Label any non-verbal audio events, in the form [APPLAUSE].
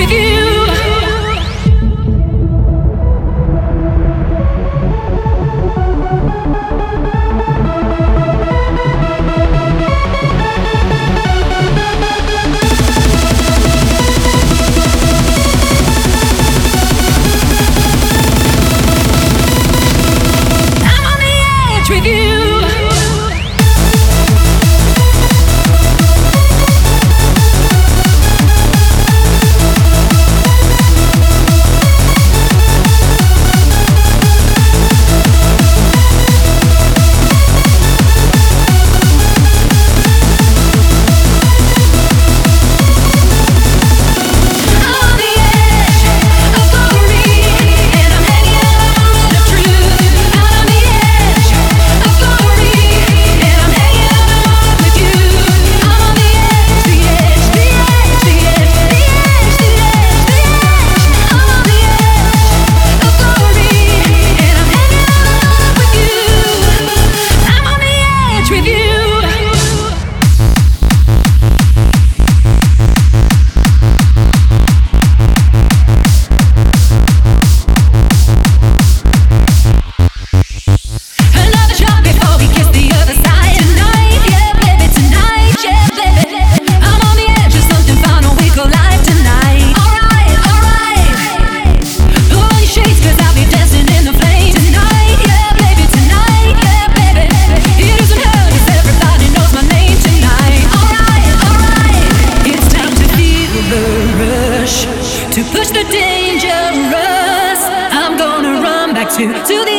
with you. 就 [LAUGHS]